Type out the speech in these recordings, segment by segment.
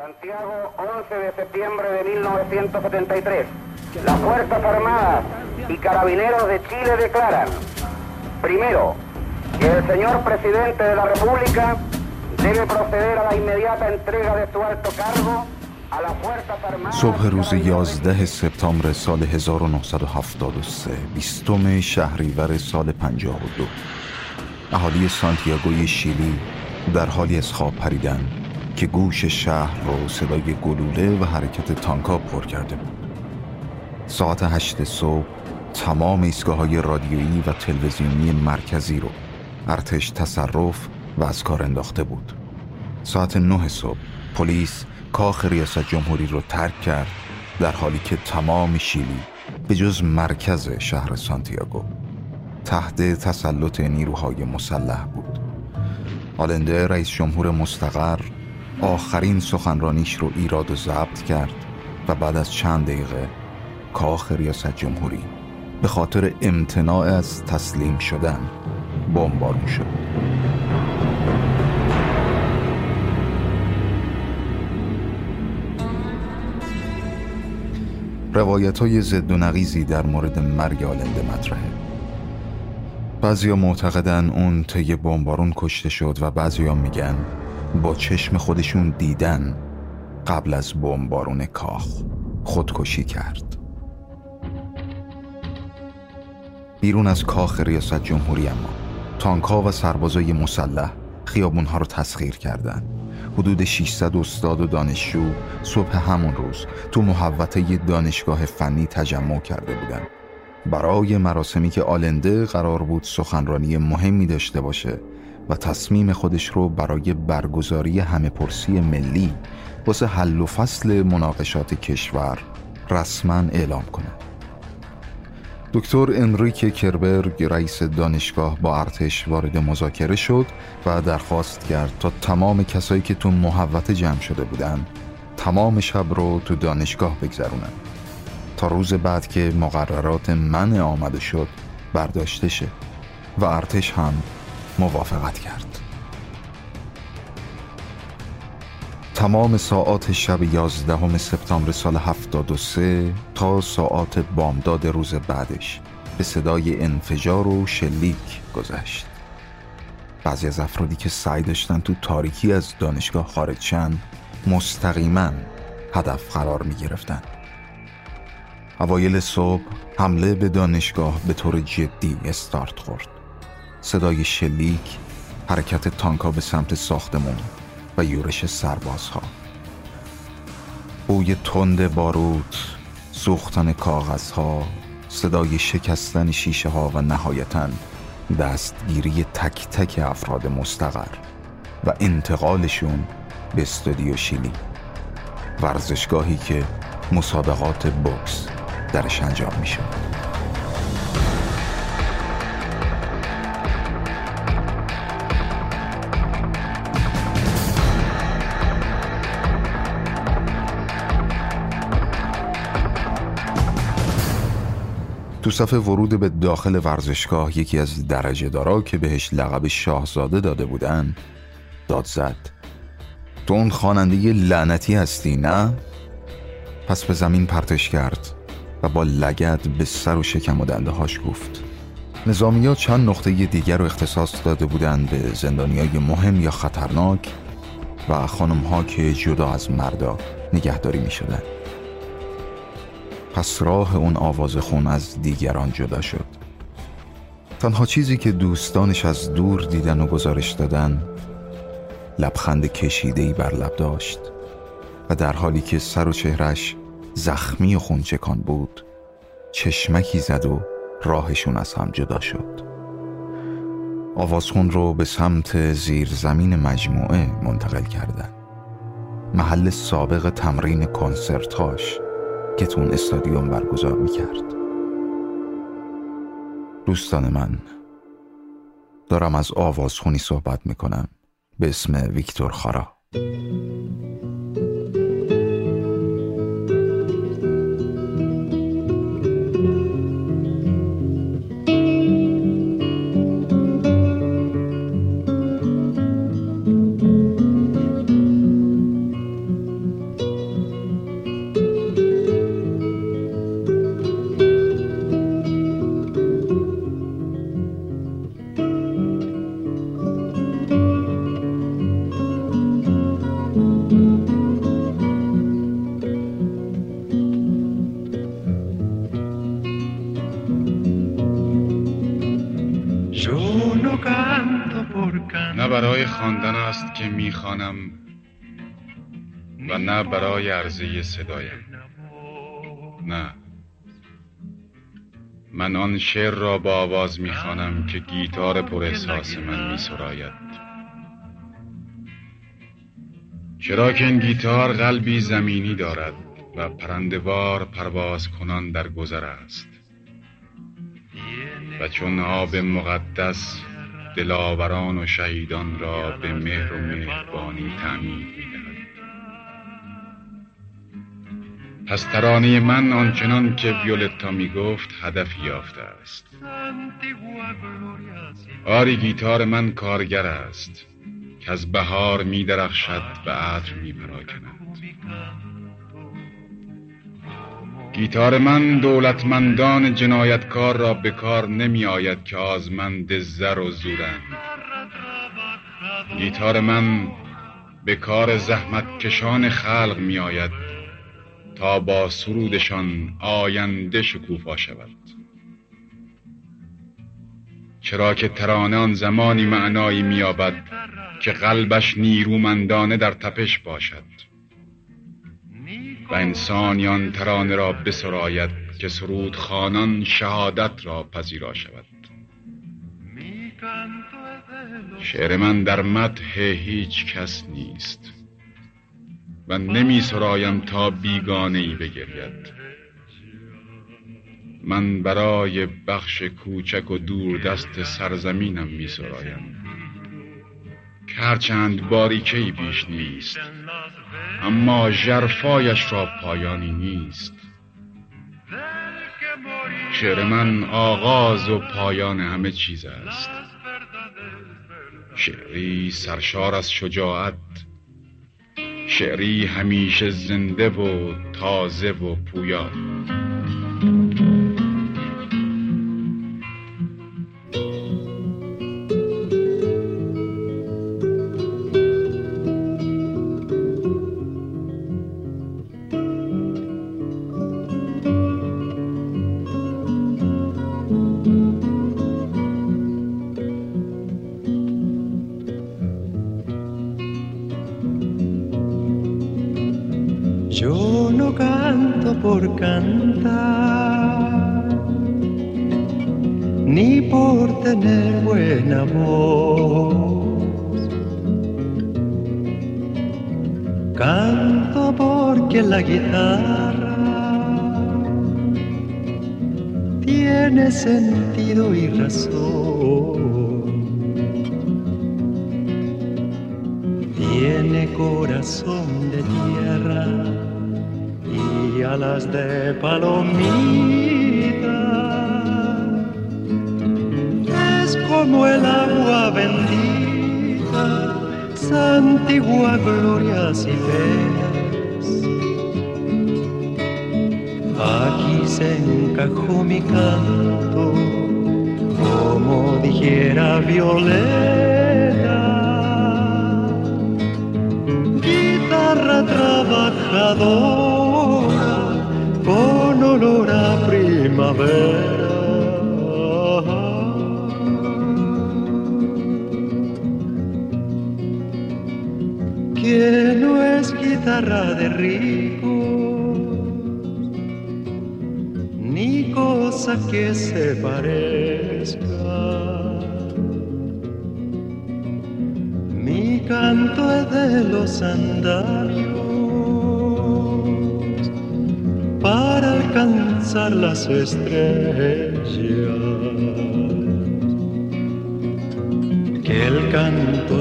Santiago, 11 de septiembre de 1973. Las Fuerzas Armadas y Carabineros de Chile declaran, primero, que el señor presidente de la República debe proceder a la inmediata entrega de su alto cargo a las Fuerzas Armadas. صبح روز 11 سپتامبر سال 1973 بیستم شهریور سال 52 اهالی سانتیاگوی شیلی در حالی از خواب پریدن که گوش شهر رو صدای گلوله و حرکت تانکا پر کرده. بود ساعت هشت صبح تمام ایستگاه های رادیویی و تلویزیونی مرکزی رو ارتش تصرف و از کار انداخته بود. ساعت نه صبح پلیس کاخ ریاست جمهوری رو ترک کرد در حالی که تمام شیلی به جز مرکز شهر سانتیاگو تحت تسلط نیروهای مسلح بود. آلنده رئیس جمهور مستقر آخرین سخنرانیش رو ایراد و ضبط کرد و بعد از چند دقیقه کاخ ریاست جمهوری به خاطر امتناع از تسلیم شدن بمبارون شد. روایت های زد و نقیزی در مورد مرگ آلنده مطرحه. بعضیا معتقدن اون طی بمبارون کشته شد و بعضیا میگن با چشم خودشون دیدن قبل از بمبارون کاخ خودکشی کرد بیرون از کاخ ریاست جمهوری اما تانکا و سربازای مسلح خیابونها رو تسخیر کردند. حدود 600 استاد و دانشجو صبح همون روز تو محوطه دانشگاه فنی تجمع کرده بودند. برای مراسمی که آلنده قرار بود سخنرانی مهمی داشته باشه و تصمیم خودش رو برای برگزاری همه پرسی ملی واسه حل و فصل مناقشات کشور رسما اعلام کنه دکتر انریک کربرگ رئیس دانشگاه با ارتش وارد مذاکره شد و درخواست کرد تا تمام کسایی که تو محوطه جمع شده بودن تمام شب رو تو دانشگاه بگذرونن تا روز بعد که مقررات من آمده شد برداشته شه. و ارتش هم موافقت کرد. تمام ساعات شب 11 سپتامبر سال 73 تا ساعات بامداد روز بعدش به صدای انفجار و شلیک گذشت. بعضی از افرادی که سعی داشتن تو تاریکی از دانشگاه خارج شن مستقیما هدف قرار می گرفتن. اوایل صبح حمله به دانشگاه به طور جدی استارت خورد. صدای شلیک حرکت تانکا به سمت ساختمون و یورش سربازها بوی تند باروت سوختن کاغذها صدای شکستن شیشه ها و نهایتا دستگیری تک تک افراد مستقر و انتقالشون به استودیو شیلی ورزشگاهی که مسابقات بوکس درش انجام می شود. تو صف ورود به داخل ورزشگاه یکی از درجه دارا که بهش لقب شاهزاده داده بودن داد زد تو اون خواننده لعنتی هستی نه؟ پس به زمین پرتش کرد و با لگد به سر و شکم و دنده هاش گفت نظامی چند نقطه دیگر رو اختصاص داده بودند به زندانیای مهم یا خطرناک و خانم ها که جدا از مردا نگهداری می شدن. پس راه اون آواز خون از دیگران جدا شد. تنها چیزی که دوستانش از دور دیدن و گزارش دادن لبخند کشیدهی بر لب داشت و در حالی که سر و چهرش زخمی و خونچکان بود چشمکی زد و راهشون از هم جدا شد. آوازخون رو به سمت زیر زمین مجموعه منتقل کردن. محل سابق تمرین کنسرتاش که تون استادیوم برگزار می‌کرد. دوستان من دارم از آوازخونی صحبت می‌کنم به اسم ویکتور خارا. که می‌خوانم و نه برای عرضه صدایم. نه. من آن شعر را با آواز می‌خوانم که گیتار پر احساس من میسراید. چرا که این گیتار قلبی زمینی دارد و پرندوار پرواز کنان در گذر است. و چون آب مقدس دلاوران و شهیدان را به مهر و مهربانی تعمید می‌دهد. پس ترانه من آنچنان که ویولتا می گفت هدف یافته است. آری گیتار من کارگر است که از بهار می درخشد و عطر می پراکند گیتار من دولتمندان جنایتکار را به کار نمی آید که آزمند زر و زورند. گیتار من به کار زحمت کشان خلق می آید تا با سرودشان آینده شکوفا شود. چرا که ترانه آن زمانی معنایی مییابد که قلبش نیرومندانه در تپش باشد. و انسانیان ترانه را بسراید که سرود خانان شهادت را پذیرا شود. شعر من در مدح هیچ کس نیست و نمی سرایم تا بیگانه ای بگرید. من برای بخش کوچک و دور دست سرزمینم می سرایم. که هرچند باریکه بیش نیست اما جرفایش را پایانی نیست. شعر من آغاز و پایان همه چیز است. شعری سرشار از شجاعت شعری همیشه زنده و تازه و پویا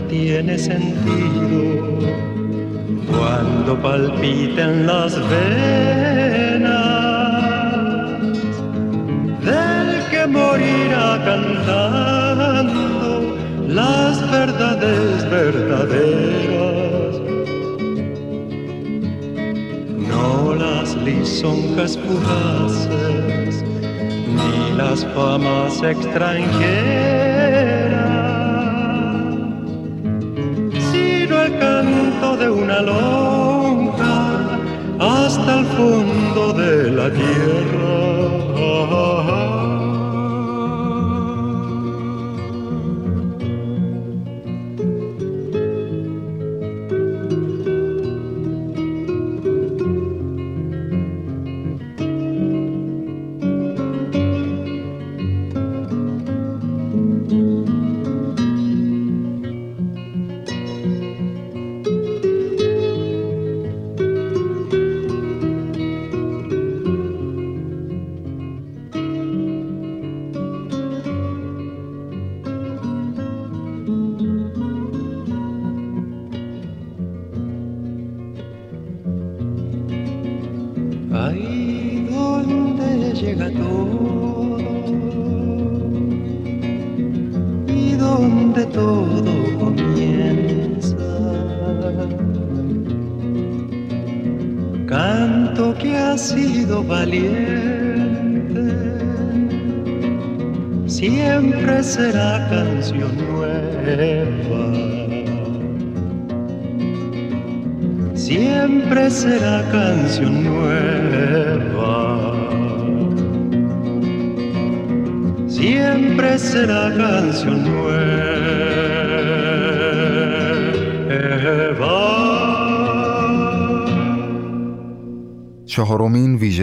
tiene sentido cuando palpiten las venas morirá cantando las verdades verdaderas. No las lisonjas fugaces, ni las famas extranjeras, de una lonja hasta el fondo de la tierra.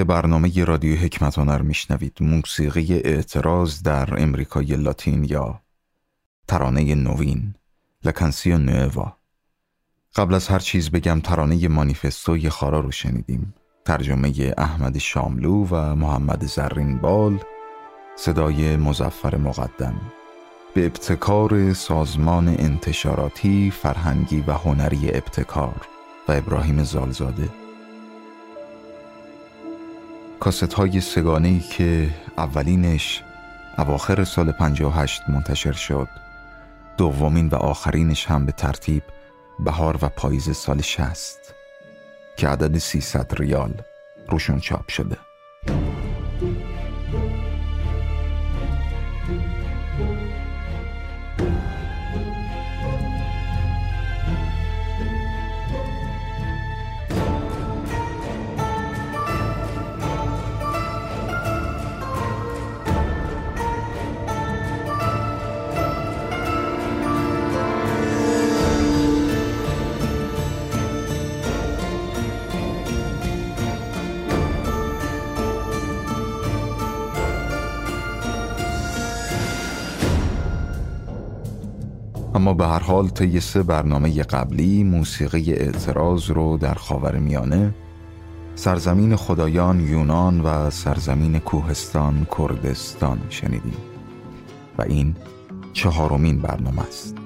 برنامه رادیو حکمت هنر میشنوید. موسیقی اعتراض در امریکای لاتین یا ترانه نوین. لکنسیو نووا. قبل از هر چیز بگم ترانه مانیفستوی خارا رو شنیدیم. ترجمه احمد شاملو و محمد زرین بال. صدای مزفر مقدم. به ابتکار سازمان انتشاراتی، فرهنگی و هنری ابتکار و ابراهیم زالزاده. کاست های سگانه ای که اولینش اواخر سال 58 منتشر شد. دومین و آخرینش هم به ترتیب بهار و پاییز سال 60 که عدد 300 ریال روشون چاپ شده. حال طی سه برنامه قبلی موسیقی اعتراض رو در خاور میانه سرزمین خدایان یونان و سرزمین کوهستان کردستان شنیدیم. و این چهارمین برنامه است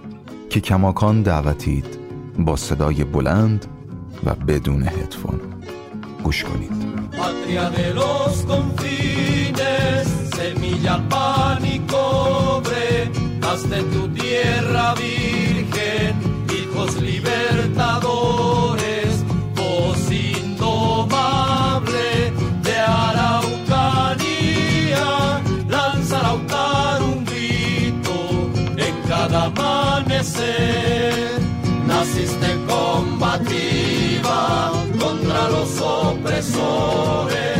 که کماکان دعوتید با صدای بلند و بدون هدفون. گوش کنید. De tu tierra Naciste combativa contra los opresores,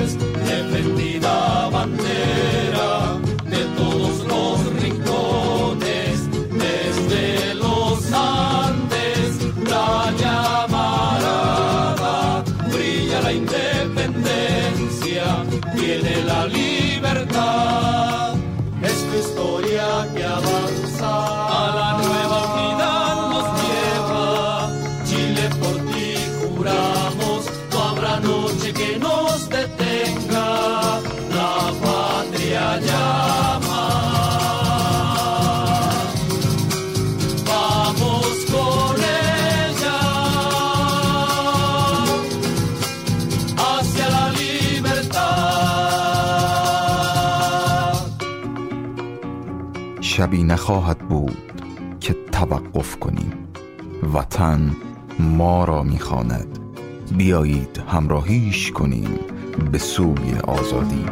noche que nos detenga. La patria llama. شبی نخواهد بود که توقف کنیم وطن ما را می‌خواند بیایید همراهیش کنیم به سوی آزادی.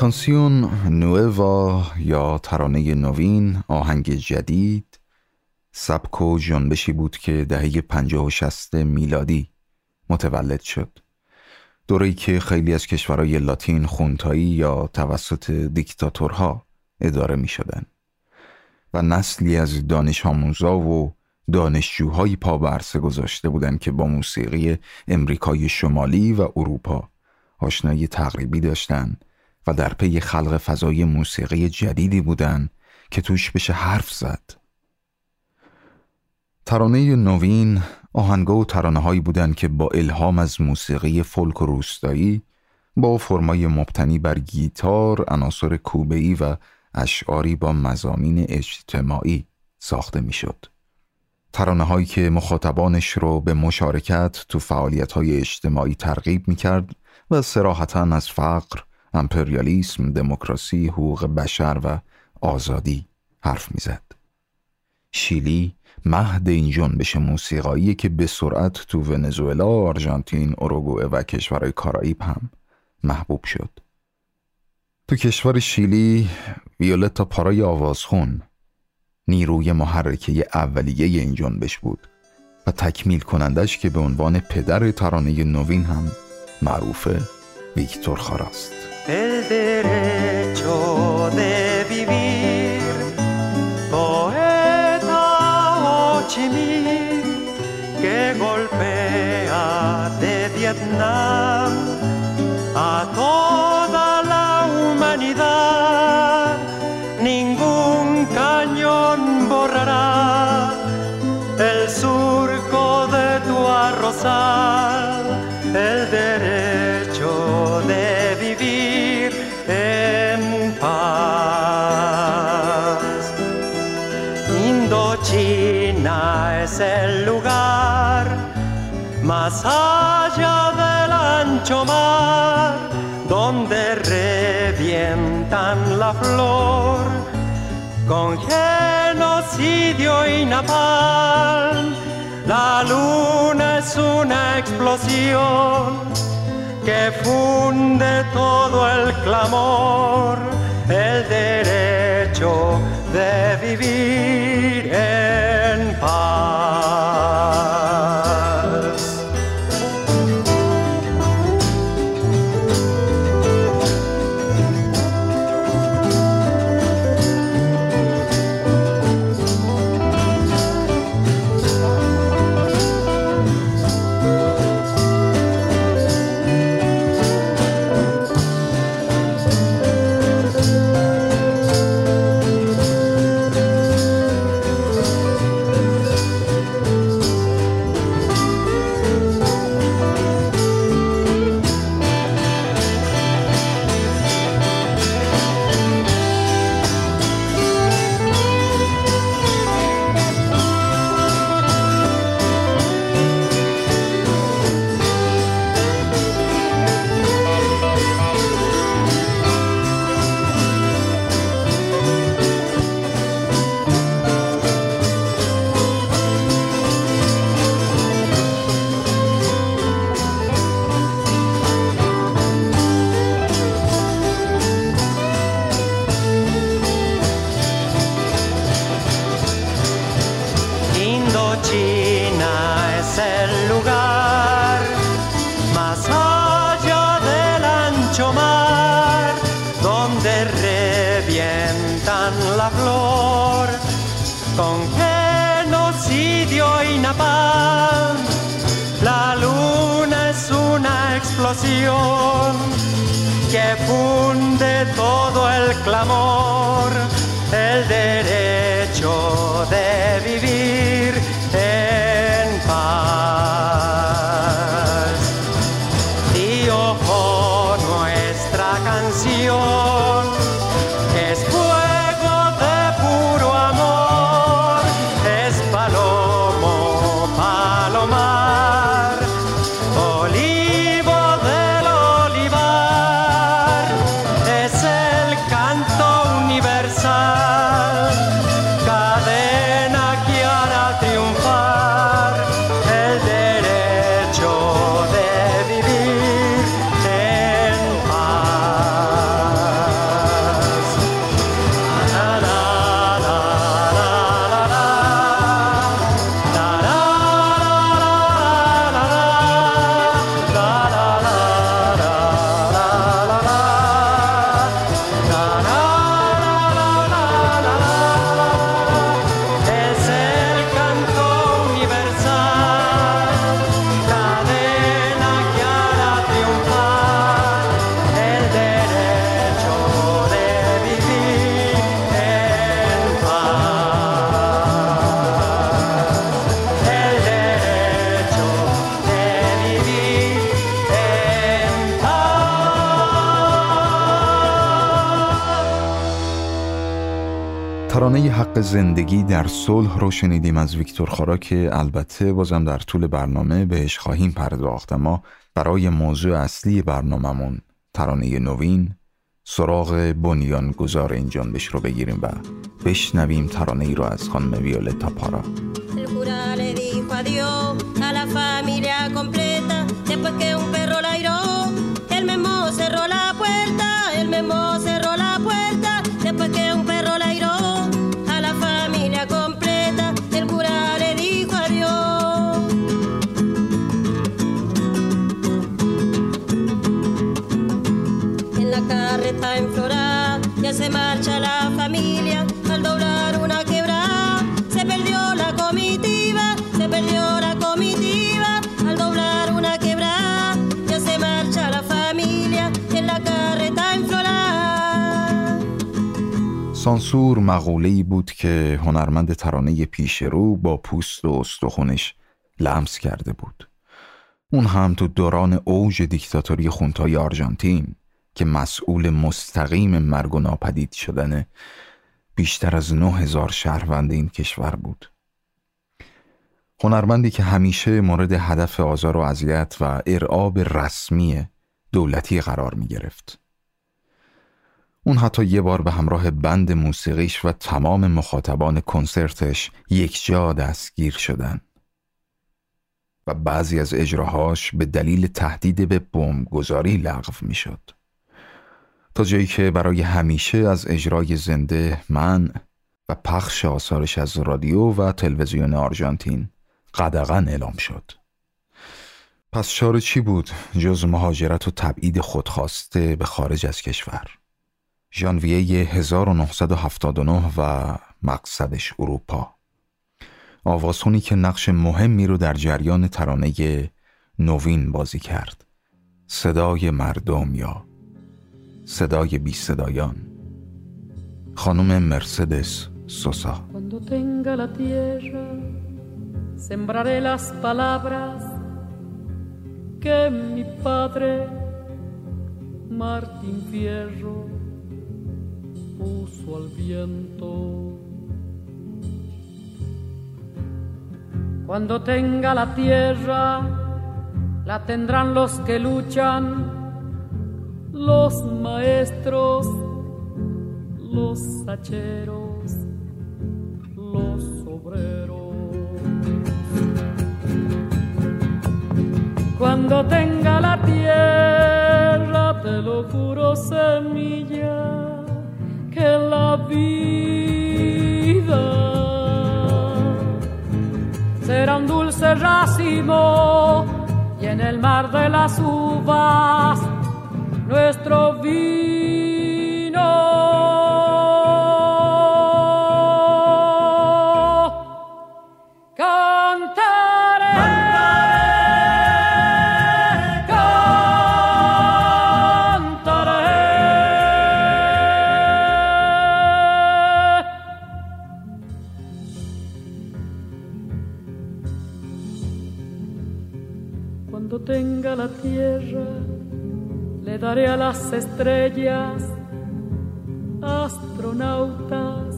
لکانسیون نووا یا ترانه نوین آهنگ جدید. سبک و جنبشی بود که دهه پنجاه و شست میلادی متولد شد. دوره‌ای که خیلی از کشورهای لاتین خونتایی یا توسط دیکتاتورها اداره می شدن. و نسلی از دانش آموزا و دانشجوهایی پا برسه گذاشته بودند که با موسیقی امریکای شمالی و اروپا آشنایی تقریبی داشتند و در پی خلق فضای موسیقی جدیدی بودند که توش بشه حرف زد ترانه نوین آهنگا و ترانه هایی بودند که با الهام از موسیقی فولک روستایی با فرمای مبتنی بر گیتار، عناصر کوبه‌ای و اشعاری با مزامین اجتماعی ساخته می‌شد. ترانه هایی که مخاطبانش رو به مشارکت تو فعالیت های اجتماعی ترغیب می کرد و سراحتا از فقر، امپریالیسم، دموکراسی، حقوق بشر و آزادی حرف می‌زد. شیلی مهد این جنبش موسیقایی که به سرعت تو ونزوئلا، آرژانتین، اوروگوئه و کشورهای کارائیب هم محبوب شد. تو کشور شیلی ویولتا پارای آوازخون نیروی محرکه اولیه این جنبش بود و تکمیل کنندش که به عنوان پدر ترانه نوین هم معروفه ویکتور خاراست el derecho de vivir. Poeta Ho Chi Minh que golpea de Vietnam a toda la humanidad. Ningún cañón borrará el surco de tu arrozal, más allá del ancho mar donde revientan la flor con genocidio y napalm. La luna es una explosión que funde todo el clamor, el derecho de vivir en paz. حق زندگی در صلح رو شنیدیم از ویکتور خارا که البته بازم در طول برنامه بهش خواهیم پرداخت. اما برای موضوع اصلی برنامهمون ترانه نوین سراغ بنیان گذار این جنبش رو بگیریم و بشنویم ترانه ای رو از خانم ویولتا پارا. سانسور مقوله بود که هنرمند ترانه پیش رو با پوست و استخونش لمس کرده بود. اون هم تو دوران اوج دیکتاتوری خونتای آرژانتین که مسئول مستقیم مرگ و ناپدید شدن بیشتر از نه هزار شهروند این کشور بود هنرمندی که همیشه مورد هدف آزار و اذیت و ارعاب رسمی دولتی قرار می گرفت. اون حتی یه بار به همراه بند موسیقیش و تمام مخاطبان کنسرتش یک جا دستگیر شدن. و بعضی از اجراهاش به دلیل تهدید به بمبگذاری لغو می شد. تا جایی که برای همیشه از اجرای زنده من و پخش آثارش از رادیو و تلویزیون آرژانتین قدغن اعلام شد. پس چاره چی بود جز مهاجرت و تبعید خودخواسته به خارج از کشور؟ ژانویه 1979 و مقصدش اروپا. آوازخونی که نقش مهمی رو در جریان ترانه نوین بازی کرد. صدای مردم یا صدای بی صدایان. خانم مرسدس سوسا. Sembraré las palabras que mi padre Martín Fierro al viento. Cuando tenga la tierra, la tendrán los que luchan los maestros, los hacheros, los obreros. Cuando tenga la tierra, te lo juro, semilla, que la vida será un dulce racimo y en el mar de las uvas nuestro vino. Daré a las estrellas astronautas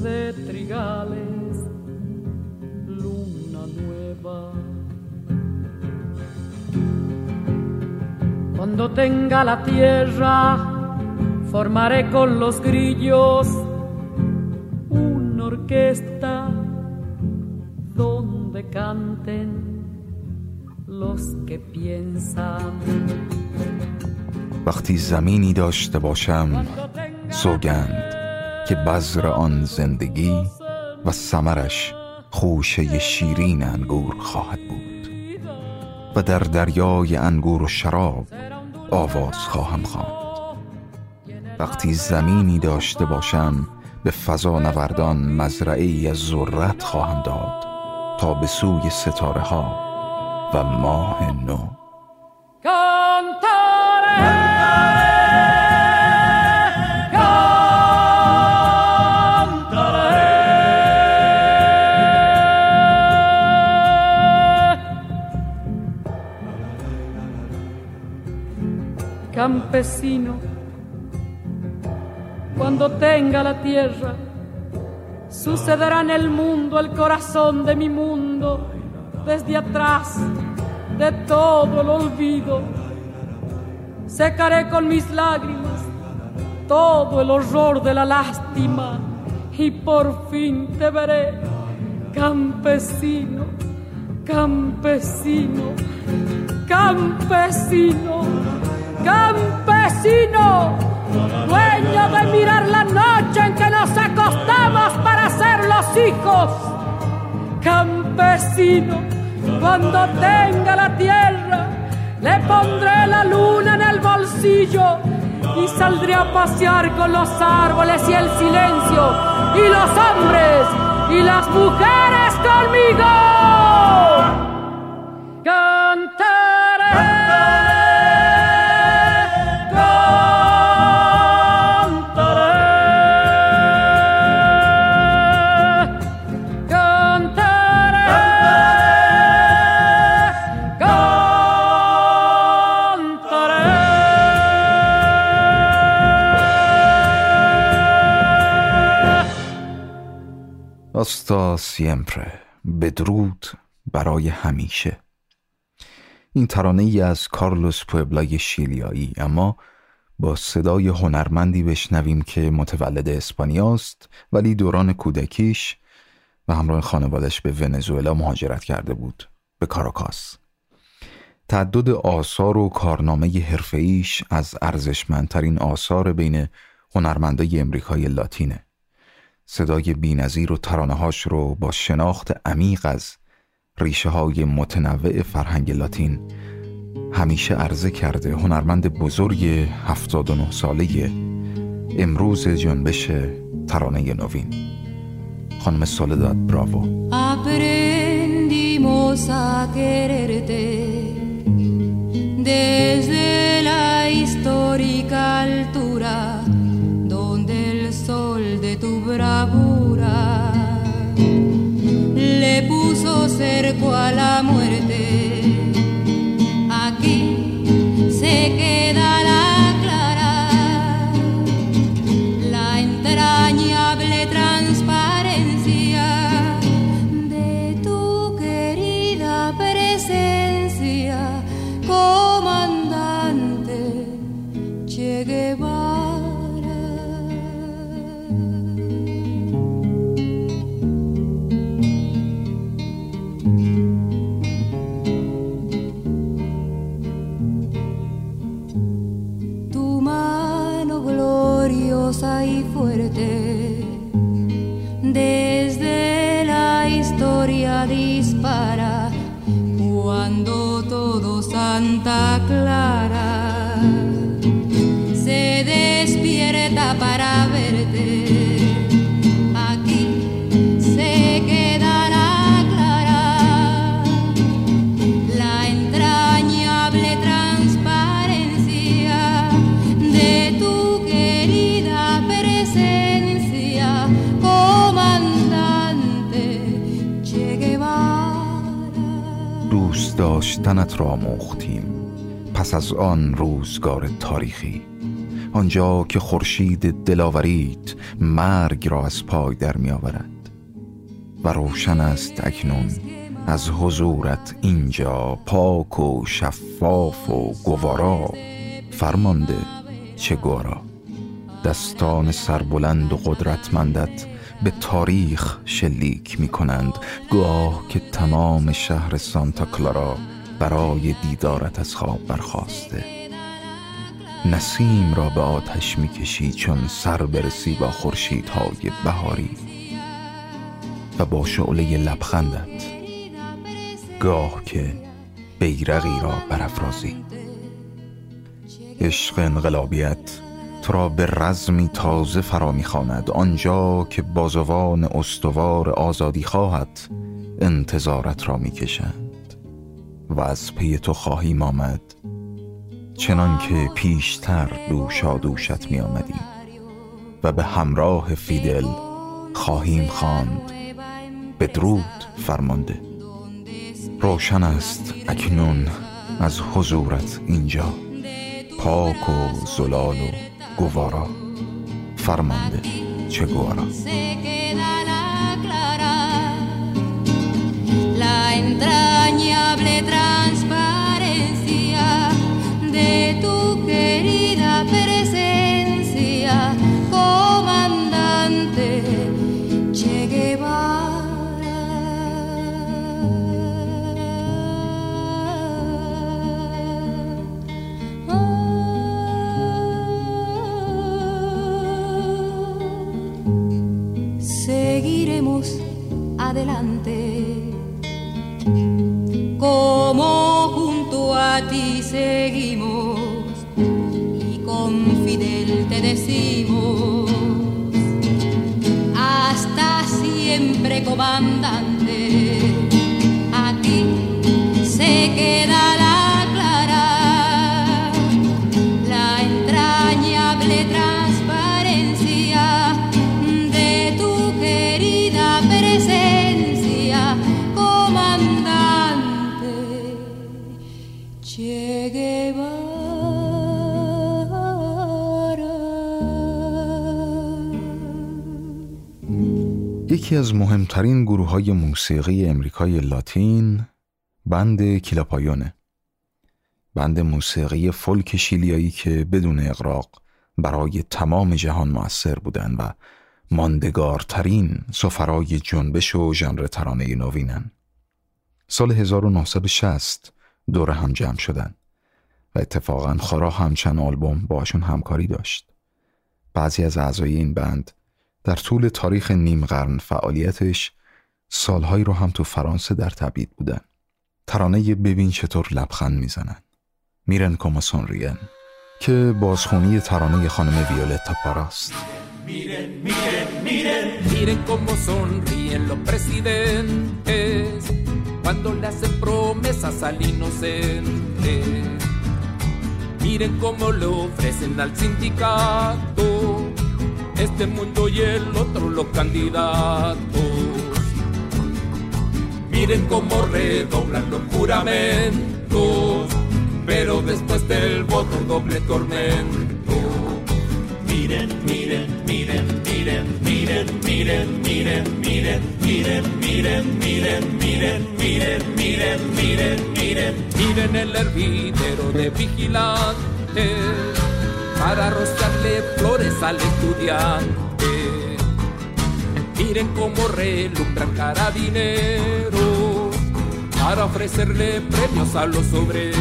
de trigales, luna nueva. Cuando tenga la tierra, formaré con los grillos una orquesta donde canten. وقتی زمینی داشته باشم سوگند که بذر آن زندگی و سمرش خوشه شیرین انگور خواهد بود و در دریای انگور و شراب آواز خواهم خواند. وقتی زمینی داشته باشم به فضا نوردان مزرعه ای از ذرت خواهم داد تا به سوی ستاره ها va mo e no. Cantare. Campesino, cuando tenga la tierra, sucederá en el mundo el corazón de mi mundo desde atrás de todo el olvido. Secaré con mis lágrimas todo el horror de la lástima y por fin te veré, campesino, campesino, campesino, campesino, dueño de mirar la noche en que nos acostamos para ser los hijos, campesino, cuando tenga la tierra, le pondré la luna en el bolsillo y saldré a pasear con los árboles y el silencio y los hombres y las mujeres conmigo. هاستا سیمپره بدرود برای همیشه. این ترانه ای از کارلوس پوبلای شیلیایی اما با صدای هنرمندی بشنویم که متولد اسپانیاست ولی دوران کودکیش و همراه خانوادش به ونزوئلا مهاجرت کرده بود به کاراکاس. تعدد آثار و کارنامه حرفه‌ایش از ارزشمندترین آثار بین هنرمندای امریکای لاتینه. صدای بینظیر و ترانهاش رو با شناخت عمیق از ریشه های متنوع فرهنگ لاتین همیشه عرضه کرده هنرمند بزرگ 79 ساله امروز جنبش ترانه نوین. خانم سولداد براوو desde la histórica altura. Tu bravura le puso cerco a la muerte. Aquí se queda la y fuerte. Desde la historia dispara cuando todo Santa Clara داشتنت را آموختیم پس از آن روزگار تاریخی. آنجا که خورشید دلاوریت مرگ را از پای در می آورد و روشن است اکنون از حضورت اینجا پاک و شفاف و گوارا. فرمانده چه گوارا دستان سربلند و قدرتمندت به تاریخ شلیک می کنند گاه که تمام شهر سانتا کلارا برای دیدارت از خواب برخواسته. نسیم را به آتش می کشی چون سر برسی با خورشیدهای بهاری و با شعله لبخندت. گاه که بیرقی را برافرازی. عشق انقلابیت تو را به رزمی تازه فرا می‌خواند. آنجا که بازوان استوار آزادی خواهد انتظارت را می‌کشند. و از پی تو خواهیم آمد. چنان که پیشتر دوشا دوشت می آمدیم و به همراه فیدل خواهیم خواند. بدرود فرمانده. روشن است اکنون از حضورت اینجا. پاک و زلال و govoro, farmande, cegoro. Cioè la entrañable transparencia de tu querida presencia, comandante. Seguimos y con Fidel te decimos hasta siempre comandante a ti se queda la یکی از مهمترین گروه های موسیقی امریکای لاتین بند کلاپایونه بند موسیقی فولک شیلیایی که بدون اقراق برای تمام جهان موثر بودن و ماندگارترین سفرای جنبش و ژانر ترانه نوینن. سال 1960 دور هم جمع شدن و اتفاقا خارا هم چند آلبوم باشون همکاری داشت. بعضی از اعضای این بند در طول تاریخ نیم قرن فعالیتش سالهایی رو هم تو فرانسه در تبعید بودن. ترانه ببین چطور لبخند می‌زنن. میرن کما سونریان که بازخونی ترانه خانم ویولتا پاراست. Miren cómo sonríen los presidentes cuando le hacen promesas al inocente. Miren cómo le ofrecen al sindicato. Este mundo y el otro los candidatos. Miren cómo redoblan los juramentos, pero después del voto doble tormento. Miren, miren, miren, miren, miren, miren, miren, miren, miren, miren, miren, miren, miren, miren, miren, miren, miren el hervidero de vigilantes para rociarle flores al estudiante. Miren cómo relumbran carabineros para ofrecerle premios a los obreros.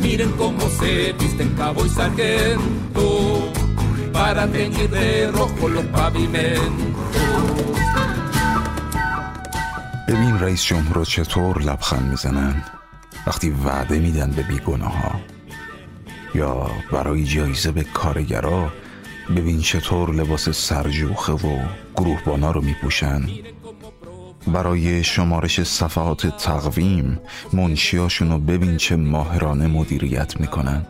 Miren cómo se visten cabo y sargento para teñir de rojo los pavimentos. ببین رئیس جمهور چطور لبخند می‌زنن وقتی وعده میدن به بیگناه ها یا برای جایزه به کارگرا ببین چطور لباس سرجوخه و گروهبانا رو میپوشن. برای شمارش صفحات تقویم منشیاشون رو ببین چه ماهرانه مدیریت می‌کنن.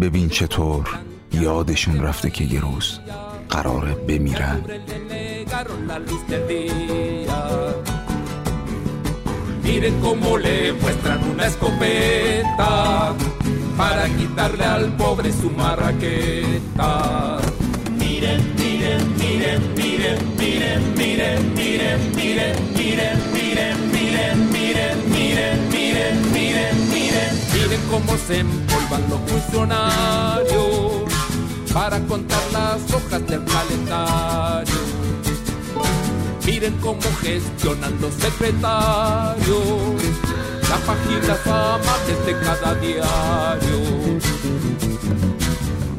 ببین چطور یادشون رفته که یه روز قراره بمیرن. Miren cómo le muestran una escopeta. Para quitarle al pobre su marraqueta. Miren, miren, miren, miren, miren, miren, miren, miren, miren, miren, miren, miren, miren, miren, miren, miren. Miren cómo se empolvan los funcionarios para contar las hojas del calendario. Miren cómo gestionan los secretarios las páginas amables de cada diario.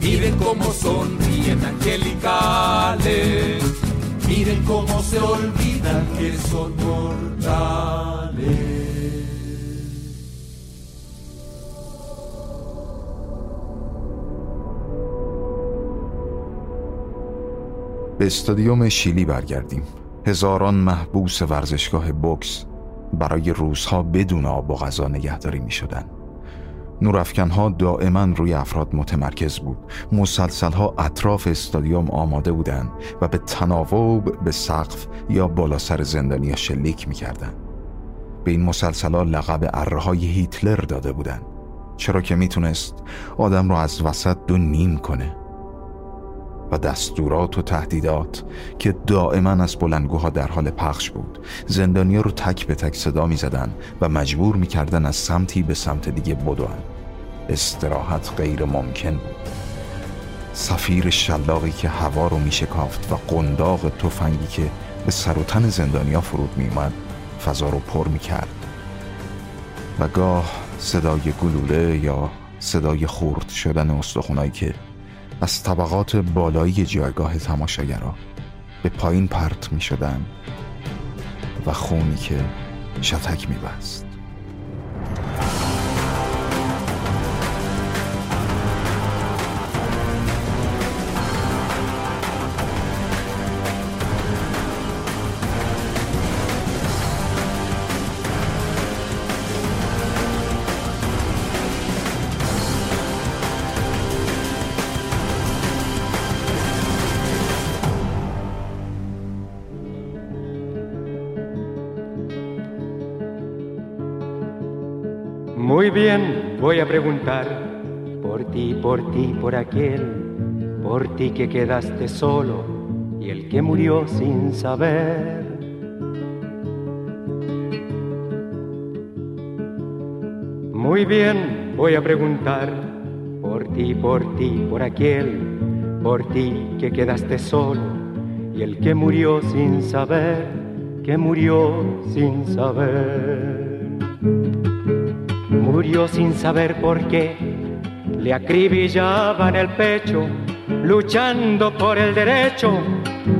Miren cómo sonríen angelicales. Miren cómo se olvidan que son mortales. به استادیوم شیلی برگردیم هزاران محبوس ورزشگاه بوکس برای روزها بدون آب و غذا نگهداری می شدن. نورافکنها دائما روی افراد متمرکز بود مسلسلها اطراف استادیوم آماده بودند و به تناوب به سقف یا بالا سر زندانیا شلیک می‌کردند. به این مسلسلها لقب اره های هیتلر داده بودند چرا که می‌تونست آدم رو از وسط دو نیم کنه و دستورات و تهدیدات که دائما از بلندگوها در حال پخش بود. زندانیا رو تک به تک صدا می زدن و مجبور می کردن از سمتی به سمت دیگه بدون. استراحت غیر ممکن بود. سفیر شلاقی که هوا رو می شکافت و قنداق تفنگی که به سر و تن زندانیا فرود می اومد فضا رو پر می کرد و گاه صدای گلوله یا صدای خورد شدن استخونایی که از طبقات بالایی جایگاه تماشاگرا به پایین پرت می شدن و خونی که شتک می بست. Por ti, por ti, por aquel, por ti que quedaste solo y el que murió sin saber. Muy bien, voy a preguntar por ti, por ti, por aquel, por ti que quedaste solo y el que murió sin saber, que murió sin saber. Murió sin saber por qué, le acribillaban el pecho, luchando por el derecho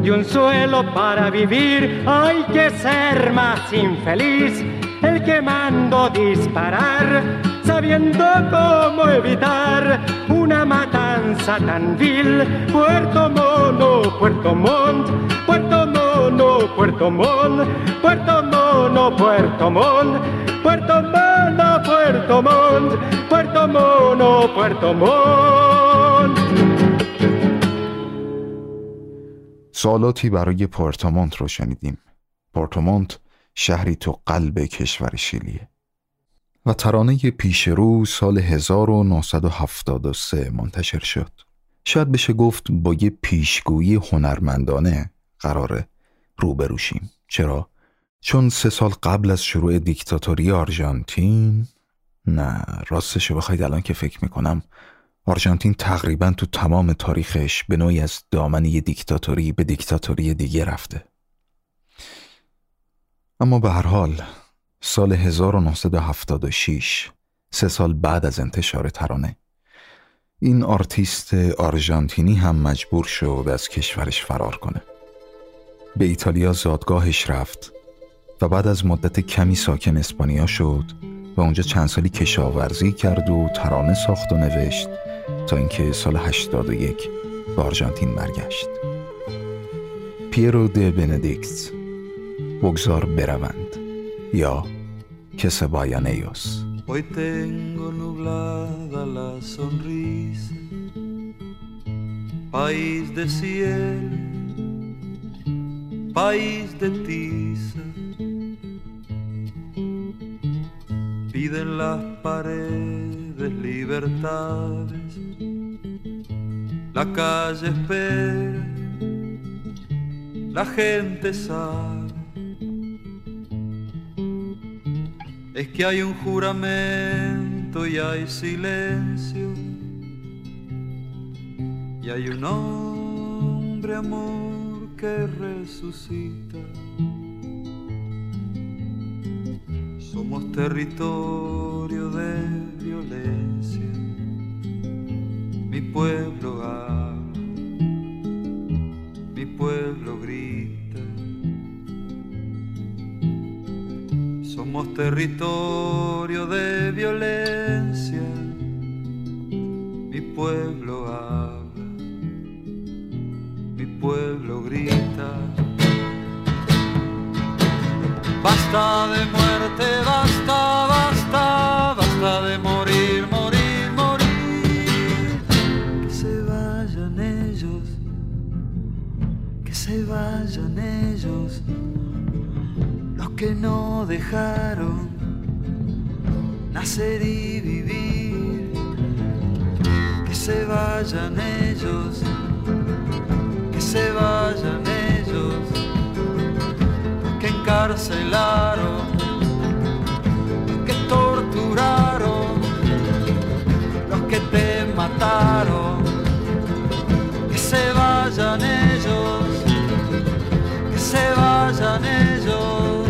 de un suelo para vivir. Hay que ser más infeliz el que mando disparar, sabiendo cómo evitar una matanza tan vil. Puerto Mono, Puerto Montt, Puerto Mono, Puerto Montt, Puerto Mono, Puerto Montt, Puerto Mono, Puerto Montt, Puerto Mono, Puerto Montt. سوالاتی برای پورتومونت رو شنیدیم پورتومونت شهری تو قلب کشور شیلیه و ترانه پیش رو سال 1973 منتشر شد شاید بشه گفت با یه پیشگویی هنرمندانه قراره روبروشیم چرا؟ چون سه سال قبل از شروع دیکتاتوری آرژانتین نه راستشو بخواید الان که فکر می‌کنم آرژانتین تقریبا تو تمام تاریخش به نوعی از دامن دیکتاتوری به دیکتاتوری دیگه رفته. اما به هر حال سال 1976 سه سال بعد از انتشار ترانه این آرتیست آرژانتینی هم مجبور شد از کشورش فرار کنه. به ایتالیا زادگاهش رفت و بعد از مدت کمی ساکن اسپانیا شد و اونجا چند سالی کشاورزی کرد و ترانه ساخت و نوشت تا اینکه سال 81 به آرژانتین برگشت. پیرو د بندیکت بگذار بروند. یا کس بایانیوس. Hoy tengo nublada la sonrisa, país de. Piden las paredes libertades, la calle espera, la gente sabe. Es que hay un juramento y hay silencio. Y hay un hombre, amor, que resucita. Somos territorio de violencia. Mi pueblo habla, mi pueblo grita. Somos territorio de violencia. Mi pueblo habla, mi pueblo grita. Basta de muerte, basta, basta, basta de morir, morir, morir. Que se vayan ellos, que se vayan ellos los que no dejaron nacer y vivir. que se vayan ellos, que se vayan ellos, encarcelaron, que torturaron, los que te mataron, que se vayan ellos, que se vayan ellos,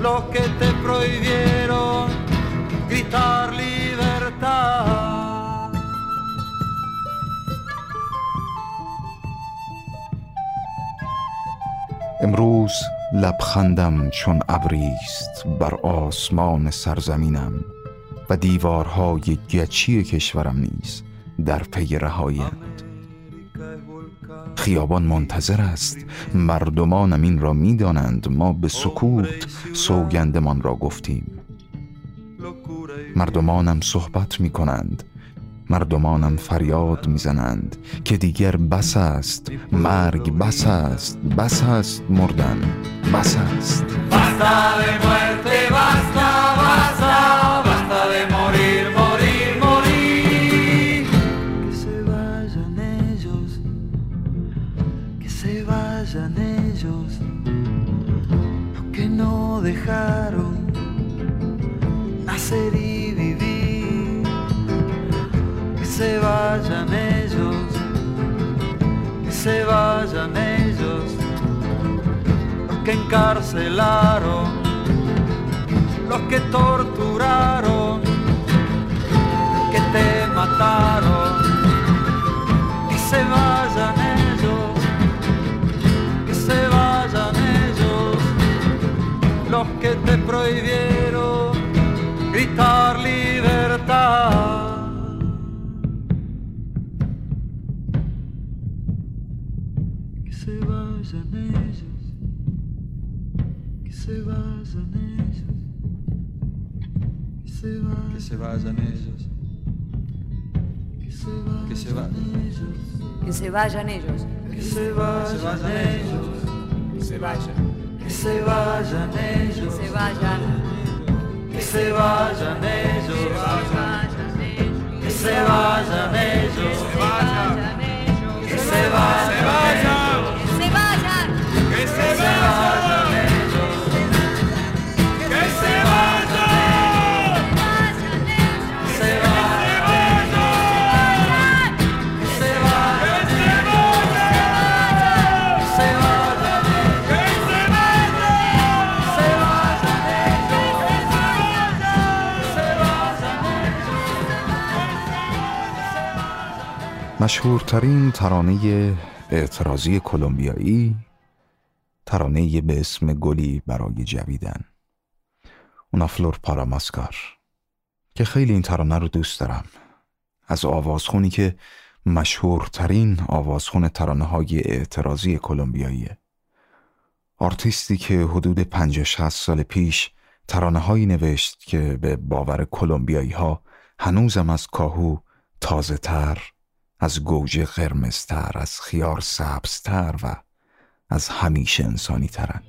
los que te prohibieron gritar libertad. امروز لبخندم چون ابریست بر آسمان سرزمینم و دیوارهای گچی کشورم نیز در پی رهایی‌اند خیابان منتظر است. مردمانم این را می‌دانند. ما به سکوت سوگندمان را گفتیم. مردمانم صحبت می کنند مردمانم فریاد می‌زنند که دیگر بس است. مرگ بس است. بس است مردن. بس است. Encarcelaron, los que torturaron, que te mataron, que se vayan ellos, que se vayan ellos, los que te prohibieron gritar se vayan ellos. que se vayan, Que se vayan. ellos, Que se vayan ellos. que se vayan ellos, Que se vayan. que se vayan ellos, Que se vayan. que se vayan ellos, que se vayan ellos, Que se vayan. que se vayan ellos. Que se vayan. مشهورترین ترانه اعتراضی کلمبیایی ترانه به اسم گلی برای جویدن. Una flor para mascar که خیلی این ترانه رو دوست دارم. از آوازخونی که مشهورترین آوازخون ترانه های اعتراضی کلمبیاییه آرتیستی که حدود 50 60 سال پیش ترانه هایی نوشت که به باور کلمبیایی ها هنوزم از کاهو تازه تر از گوجه قرمزتر از خیار سبزتر و از همیشه انسانی ترن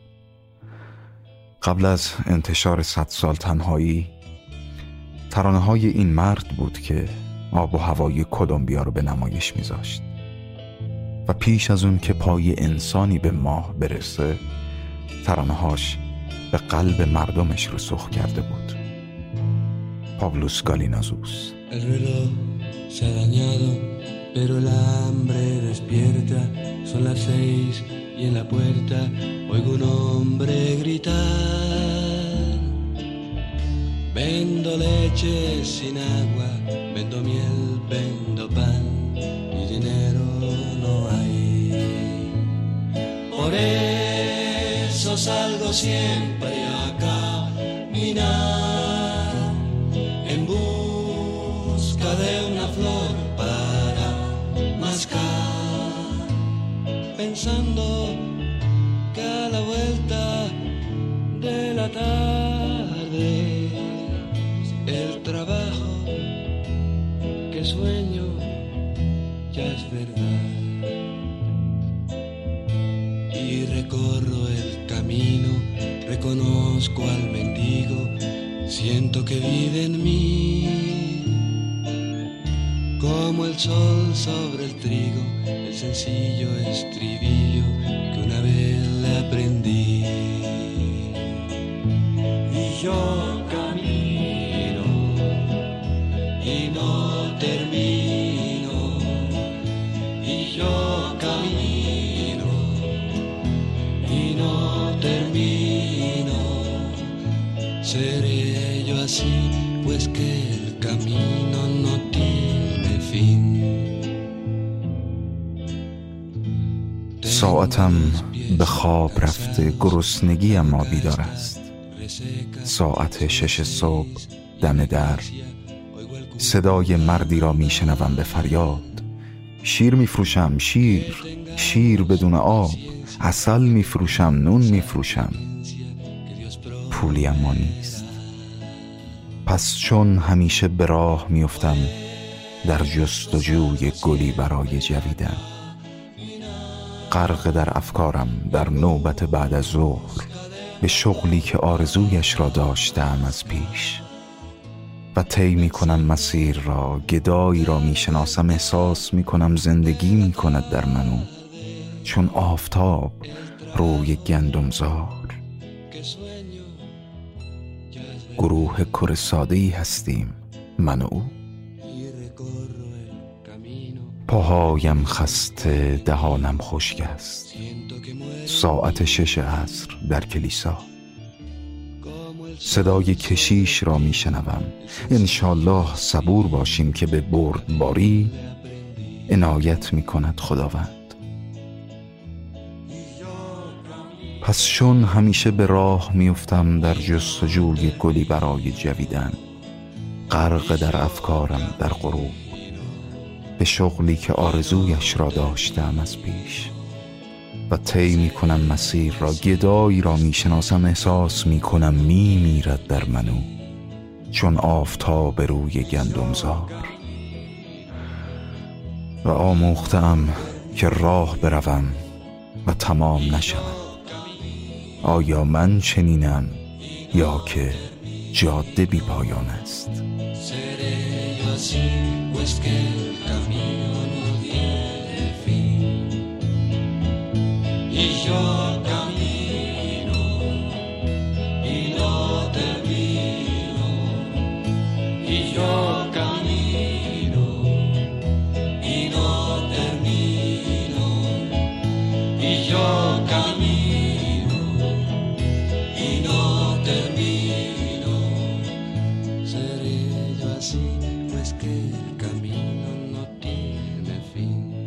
قبل از انتشار صد سال تنهایی ترانه های این مرد بود که آب و هوای کلمبیا رو به نمایش میذاشت و پیش از اون که پای انسانی به ماه برسه ترانه هاش به قلب مردمش رسوخ کرده بود. پابلوس گالینازوس. Pero el hambre despierta. Son las seis y en la puerta oigo un hombre gritar. Vendo leche sin agua, vendo miel, vendo pan y dinero no hay. Por eso salgo siempre a caminar pensando que a la vuelta de la tarde el trabajo que sueño ya es verdad. Y recorro el camino, reconozco al mendigo, siento que vive en mí como sol sobre el trigo, el sencillo estribillo que una vez le aprendí. Y yo camino y no termino, y yo camino y no termino. Seré yo así, pues que el camino ساعتم به خواب رفته گرسنگی ما بیدار است. ساعت شش صبح دم در. صدای مردی را میشنوم به فریاد. شیر میفروشم شیر شیر بدون آب. اصل میفروشم نون میفروشم. پولی اما نیست. پس چون همیشه به راه میفتم در جستجوی گلی برای جویدن. غرق در افکارم در نوبت بعد از ظهر به شغلی که آرزویش را داشتم از پیش. و طی می کنم مسیر را گدایی را می شناسم احساس می کنم زندگی می کند در منو. چون آفتاب روی گندمزار. گروه کر ساده ای هستیم من و او. پاهایم خسته دهانم خشک است. ساعت شش عصر در کلیسا. صدای کشیش را می شنوم. انشالله صبور باشیم که به بردباری عنایت می کند خداوند. پس چون همیشه به راه میفتم در جستجوی گلی برای جویدن غرق در افکارم در غروب به شغلی که آرزویش را داشتم از پیش و طی می کنم مسیر را گدایی را می شناسم احساس می کنم می میرد در منو چون آفتاب روی گندمزار. و آموختم که راه بروم و تمام نشود. آیا من چنینم یا که جاده بی پایان است El camino. Y yo camino y no termino. Y yo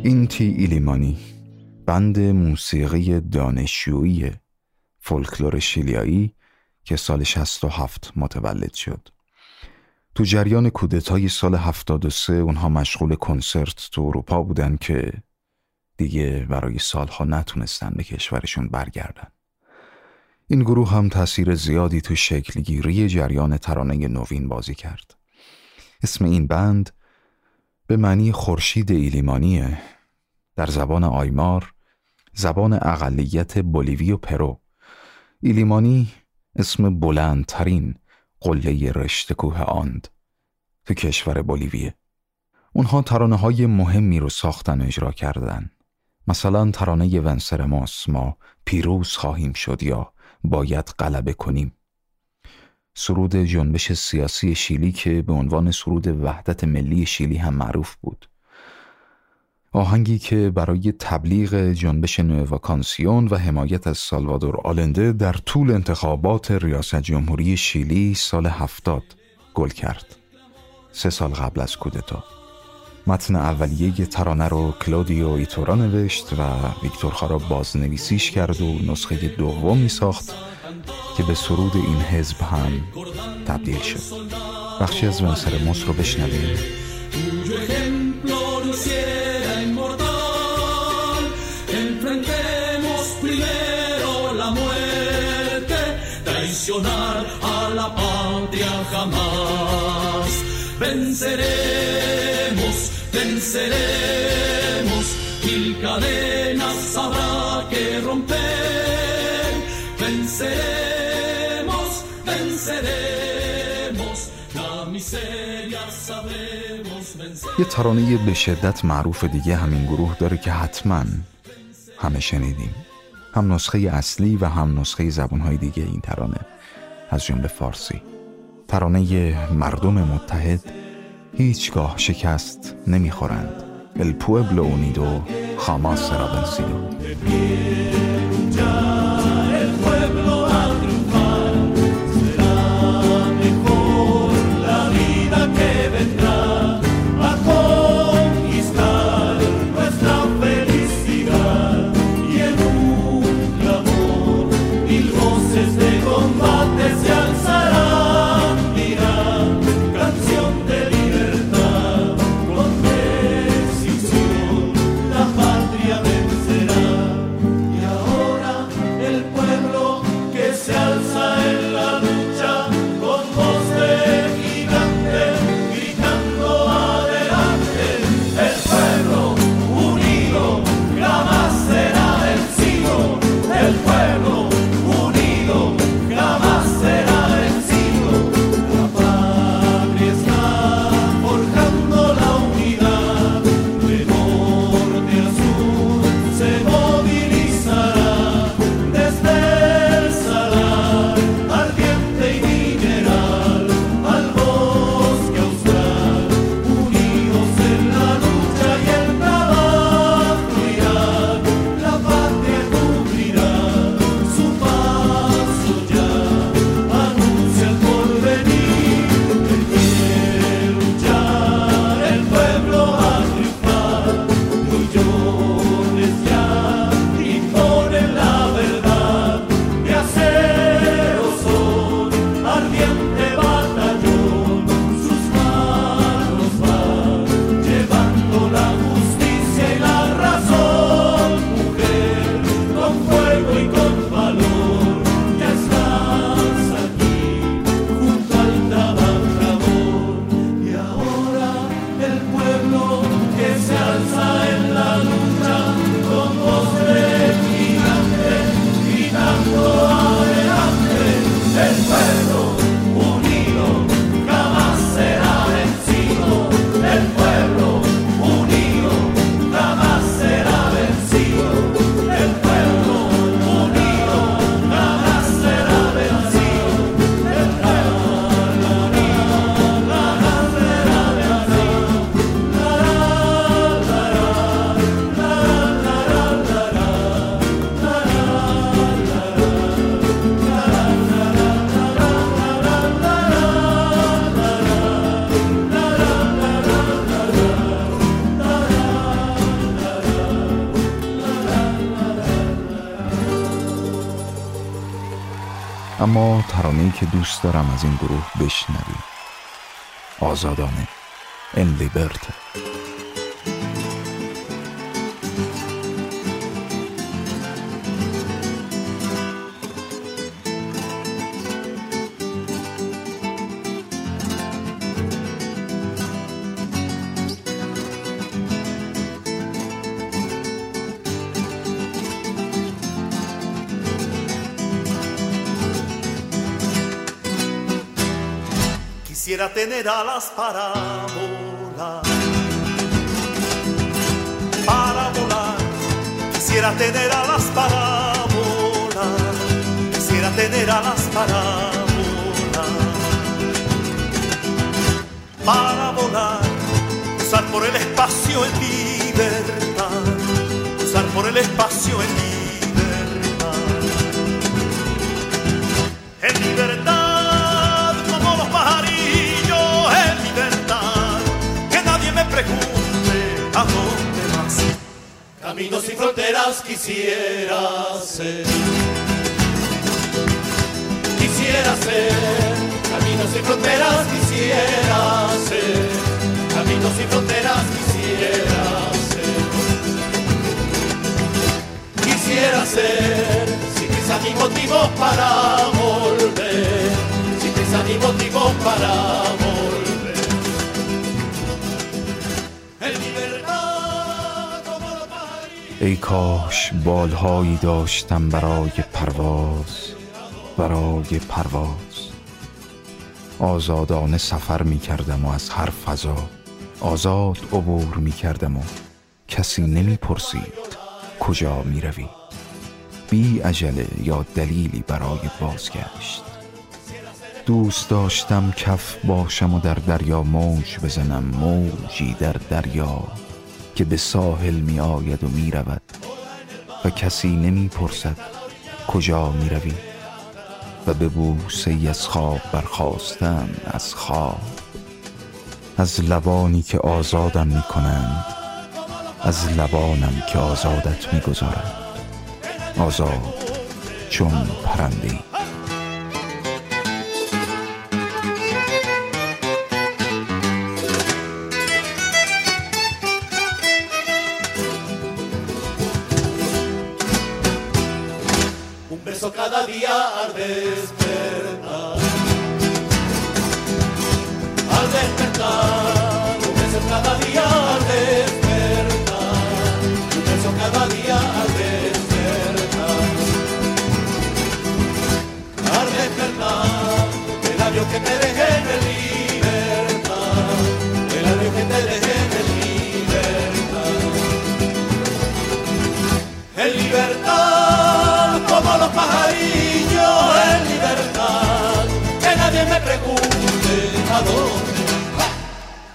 اینتی ایلیمانی بند موسیقی دانشجویی فولکلور شیلیایی که سال 67 متولد شد. تو جریان کودتای سال 73 اونها مشغول کنسرت تو اروپا بودن که دیگه برای سالها نتونستن به کشورشون برگردن. این گروه هم تأثیر زیادی تو شکلگیری جریان ترانه نوین بازی کرد. اسم این بند به معنی خورشید ایلیمانیه در زبان آیمار زبان اقلیت بولیوی و پرو. ایلیمانی اسم بلندترین قله رشت کوه آند تو کشور بولیویه. اونها ترانه های مهمی رو ساختن و اجرا کردن. مثلا ترانه ونسرماس ما پیروز خواهیم شد یا باید غلبه کنیم. سرود جنبش سیاسی شیلی که به عنوان سرود وحدت ملی شیلی هم معروف بود. آهنگی که برای تبلیغ جنبش نوواکانسیون و حمایت از سالوادور آلنده در طول انتخابات ریاست جمهوری شیلی سال هفتاد گل کرد. سه سال قبل از کودتا. متن اولیه ترانه رو کلودیو ایتورا نوشت و ویکتور خارا بازنویسیش کرد و نسخه دومی ساخت که به سرود این حزب هم تبدیل شد. بخشی از ونسرموس رو بشنویم. venceremos, venceremos. Mil cadenas habrá que romper. Venceremos, venceremos. La miseria sabremos vencer. یه ترانه به شدت معروف دیگه همین گروه داره که حتما همه شنیدیم هم نسخه اصلی و هم نسخه زبونهای دیگه این ترانه از جمله فارسی ترانه مردم متحد هیچگاه شکست نمی‌خورند. ال پوبلو اونیدو خاماس را اما ترانه‌ای که دوست دارم از این گروه بشنویم آزادانه. ان لیبرته quisiera tener alas para volar. Para volar, quisiera tener alas para volar. Quisiera tener alas para volar. Para volar, usar por el espacio en libertad. Usar por el espacio en libertad. En libertad. Vino sin fronteras quisiera ser. Quisiera ser. Camino sin fronteras quisiera ser. Camino sin fronteras quisiera ser. Quisiera ser. Sin prisa ni motivos para volver. Sin prisa ni motivos para volver. ای کاش بالهایی داشتم برای پرواز برای پرواز. آزادانه سفر می کردم و از هر فضا آزاد عبور می کردم و کسی نمی پرسید کجا می روی بی عجله یا دلیلی برای بازگشت. دوست داشتم کف باشم و در دریا موج بزنم موجی در دریا. که به ساحل می آید و می رود و کسی نمی پرسد کجا می روی و به بوسه از خواب برخواستم از خواب از لبانی که آزادم می کنند از لبانم که آزادت می گذارند آزاد چون پرنده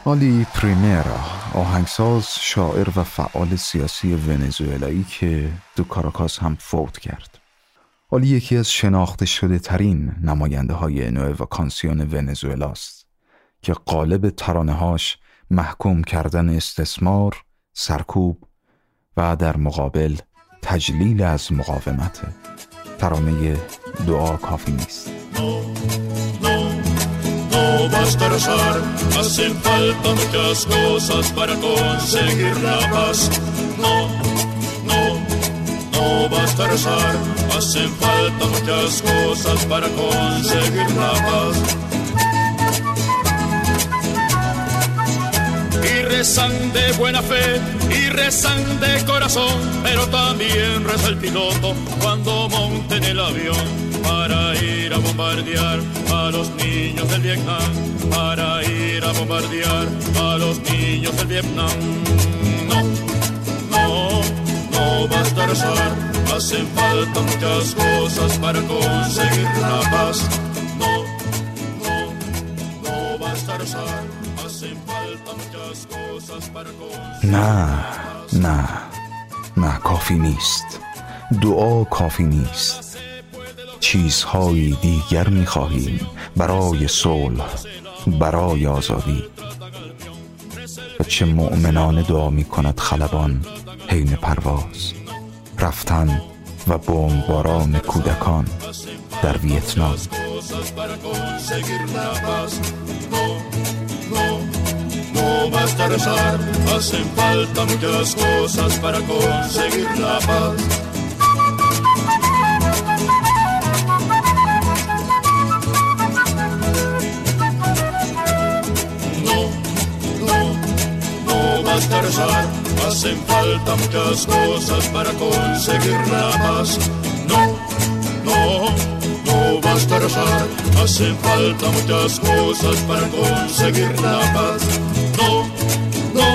آلی پریمیرا آهنگساز شاعر و فعال سیاسی ونزوئلایی که دو کاراکاس هم فوت کرد. آلی یکی از شناخته شده ترین نماینده های نوع وکانسیون ونزوئلاست که قالب ترانه هاش محکوم کردن استثمار، سرکوب و در مقابل تجلیل از مقاومت. ترانه دعا کافی نیست. No basta rezar, hacen falta muchas cosas para conseguir la paz. No, no, no basta rezar, hacen falta muchas cosas para conseguir la paz. Y rezan de buena fe, y rezan de corazón, pero también reza el piloto cuando monte en el avión para ir a bombardear a los niños del Vietnam, para ir a bombardear a los niños del Vietnam. No, no, no basta rezar, hacen falta muchas cosas para conseguir la paz. No, no, no basta rezar, hacen falta muchas cosas para conseguir نه نه نه کافی نیست دعا کافی نیست چیزهایی دیگر می خواهیم برای صلح برای آزادی و چه مؤمنانه دعا می کند خلبان حین پرواز رفتن و بمباران کودکان در ویتنام. Rezar, hacen falta muchas cosas para conseguir la paz. No, no, no basta rezar, hacen falta muchas cosas para conseguir la paz. No, no,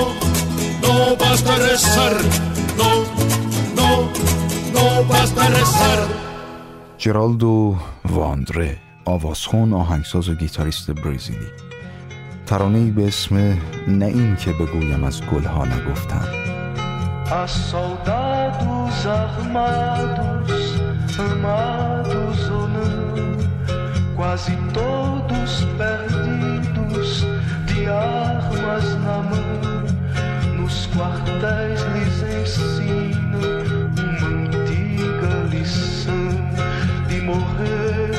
no basta rezar, no, no, no basta rezar. جرالدو واندره آوازخون آهنگساز و گیتاریست برزیلی ترانه‌ای به اسم نه این که بگویم از گلها نگفتم Há soldados armados, amados ou não, quase todos perdidos, de armas na mão. Nos quartéis lhes ensinam uma antiga lição de morrer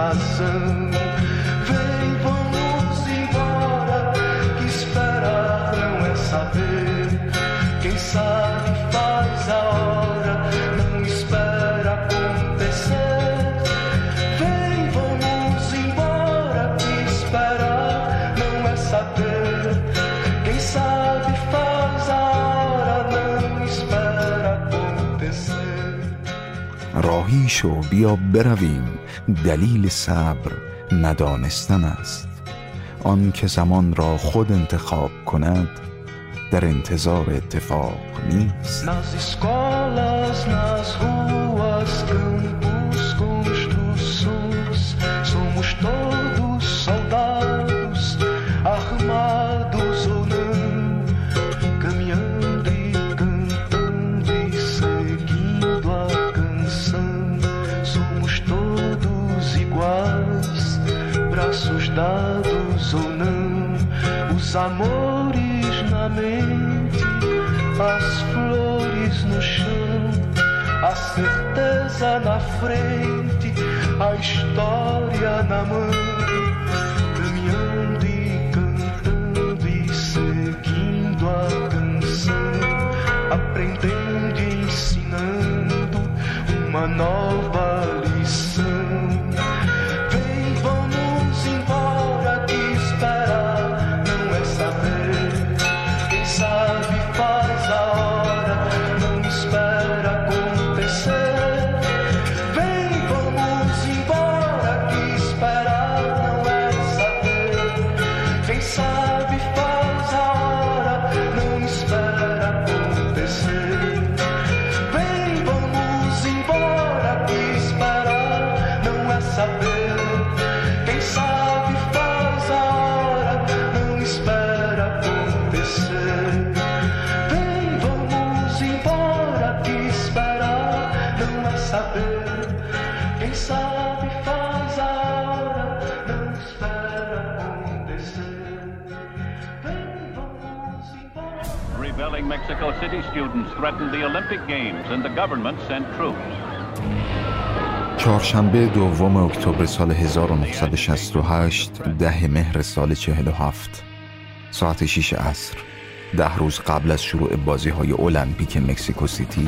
razão. Vem, vamos embora, que esperar não é saber. Quem sabe faz a hora, não espera acontecer. Vem, vamos embora, que esperar não é saber. Quem sabe faz a hora, não espera acontecer. راهی شو بیا برویم دلیل صبر ندانستن است. آن که زمان را خود انتخاب کند در انتظار اتفاق نیست. Os amores na mente as flores no chão, a certeza na frente, a história na mão, Mexico City students threatened the Olympic Games and the government sent troops. چهارشنبه دوم اکتبر سال 1968 ده مهر سال 47 ساعت 6 عصر ده روز قبل از شروع بازی های المپیک مکسیکو سیتی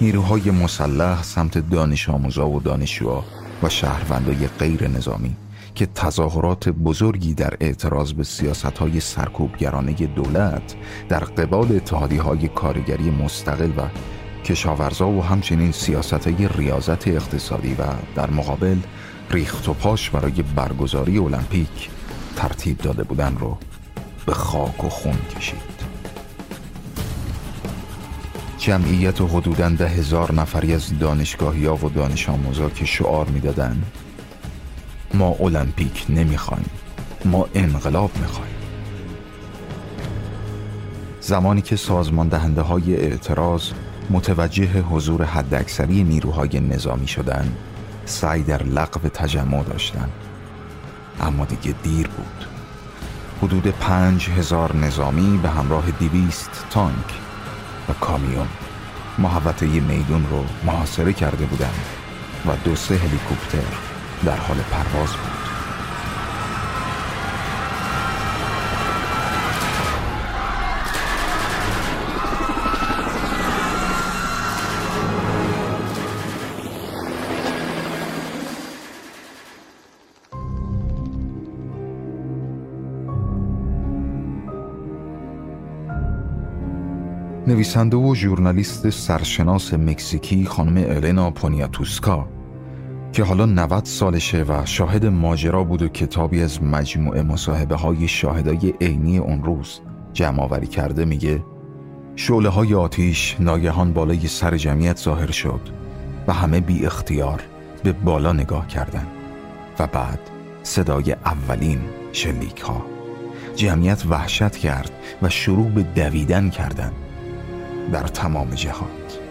نیروهای مسلح سمت دانش آموزا و دانشجوها و شهروندای غیر نظامی که تظاهرات بزرگی در اعتراض به سیاست های سرکوبگرانه دولت در قبال اتحادی های کارگری مستقل و کشاورزا و همچنین سیاست های ریاضت اقتصادی و در مقابل ریخت و پاش برای برگزاری المپیک ترتیب داده بودن رو به خاک و خون کشید. جمعیت حدوداً ده هزار نفری از دانشگاهی و دانش آموزا که شعار می‌دادن ما المپیک نمی‌خوایم. ما انقلاب می‌خوایم. زمانی که سازمان دهنده های اعتراض متوجه حضور حداکثری نیروهای نظامی شدن سعی در لغو تجمع داشتن اما دیگه دیر بود. حدود پنج هزار نظامی به همراه دیویست تانک و کامیون محوطه میدون رو محاصره کرده بودند و دو سه هلیکوپتر در حال پرواز بود. نویسنده و ژورنالیست سرشناس مکزیکی خانم النا پونیاتوسکا که حالا 90 سالشه و شاهد ماجرا بود و کتابی از مجموعه مصاحبه های شاهدای عینی اون روز جمع آوری کرده میگه شعله های آتیش ناگهان بالای سر جمعیت ظاهر شد و همه بی اختیار به بالا نگاه کردند و بعد صدای اولین شلیک ها جمعیت وحشت کرد و شروع به دویدن کردند در تمام جهات.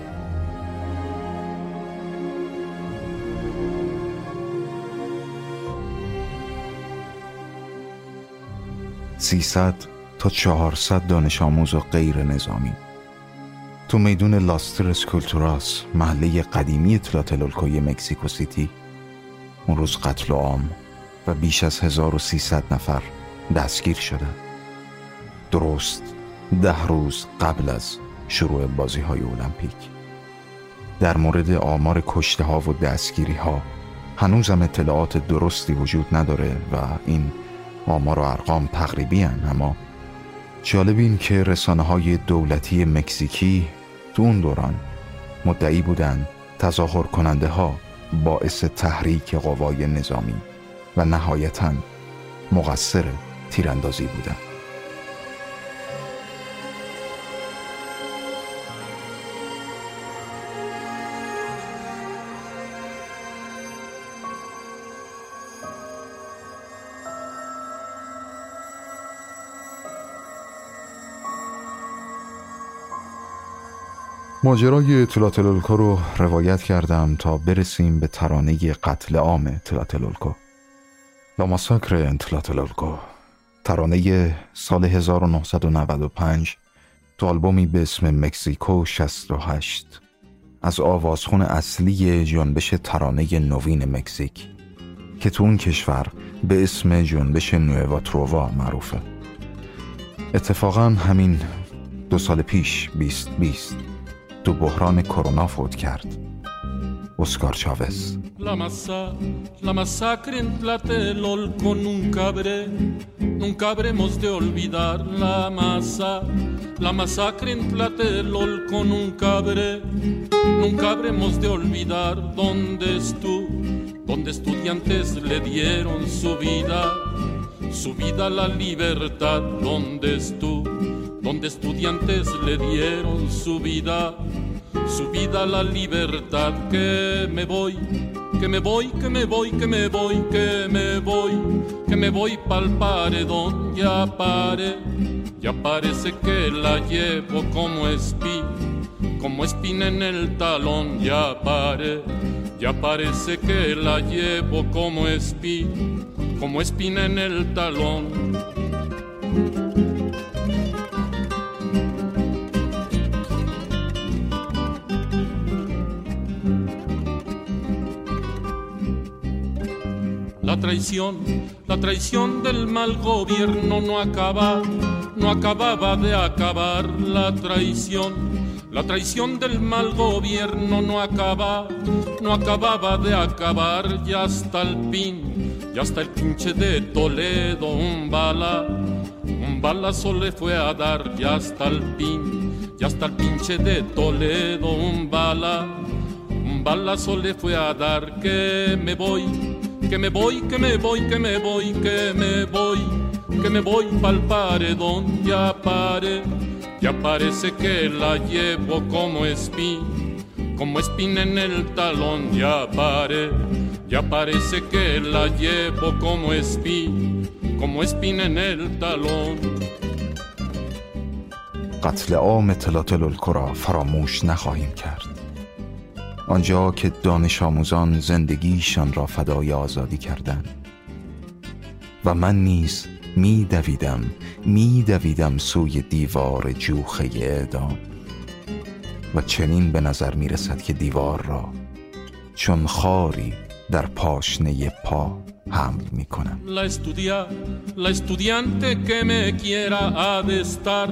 سیصد تا چهارصد دانش آموز و غیر نظامی. تو میدون لاس ترس کولتوراس محله قدیمی تلاتلولکوی مکسیکو سیتی اون روز قتل عام و بیش از 1300 نفر دستگیر شده. درست ده روز قبل از شروع بازی های المپیک. در مورد آمار کشته ها و دستگیری ها هنوزم اطلاعات درستی وجود نداره و این آمار و ارقام تقریبی هن اما جالب این که رسانه های دولتی مکزیکی تو اون دوران مدعی بودن تظاهر کننده ها باعث تحریک قوای نظامی و نهایتا مقصر تیراندازی بودم ماجرای تلاتلولکو رو روایت کردم تا برسیم به ترانه قتل عام تلاتلولکو. لا ماساکر تلاتلولکو. ترانه سال 1995 تو آلبومی به اسم مکزیکو 68 از آوازخون اصلی جنبش ترانه نوین مکزیک که تو اون کشور به اسم جنبش نووا ترووا معروفه. اتفاقا همین دو سال پیش بیست بیست. تو بحران کرونا فوت کرد. اسکار چاوز. Donde estudiantes le dieron su vida su vida a la libertad que me voy que me voy que me voy que me voy que me voy que me voy pa'l paredón ya pare ya parece que la llevo como espina como espina en el talón ya pare ya parece que la llevo como espina como espina en el talón La traición, la traición del mal gobierno no acaba, no acababa de acabar la traición. La traición del mal gobierno no acaba, no acababa de acabar ya hasta el pin, ya hasta el pinche de Toledo un bala, un balazo le fue a dar ya hasta el pin, ya hasta el pinche de Toledo un bala, un balazo le fue a dar que me voy que me voy, que me voy, que me voy, que me voy, que me voy pa'l paredón, ya pare, ya parece que la llevo como espina, como espina en el talón, ya pare, ya parece que la llevo como espina, como espina en el talón. قتل عام تلاتلولکو را فراموش نخواهیم کرد آنجا که دانش آموزان زندگیشان را فدای آزادی کردند. و من نیز می دویدم می دویدم سوی دیوار جوخه اعدام. و چنین به نظر می رسد که دیوار را چون خاری در پاشنه پا حمل می کنم La estudia, la estudiante que me quiera ha de estar,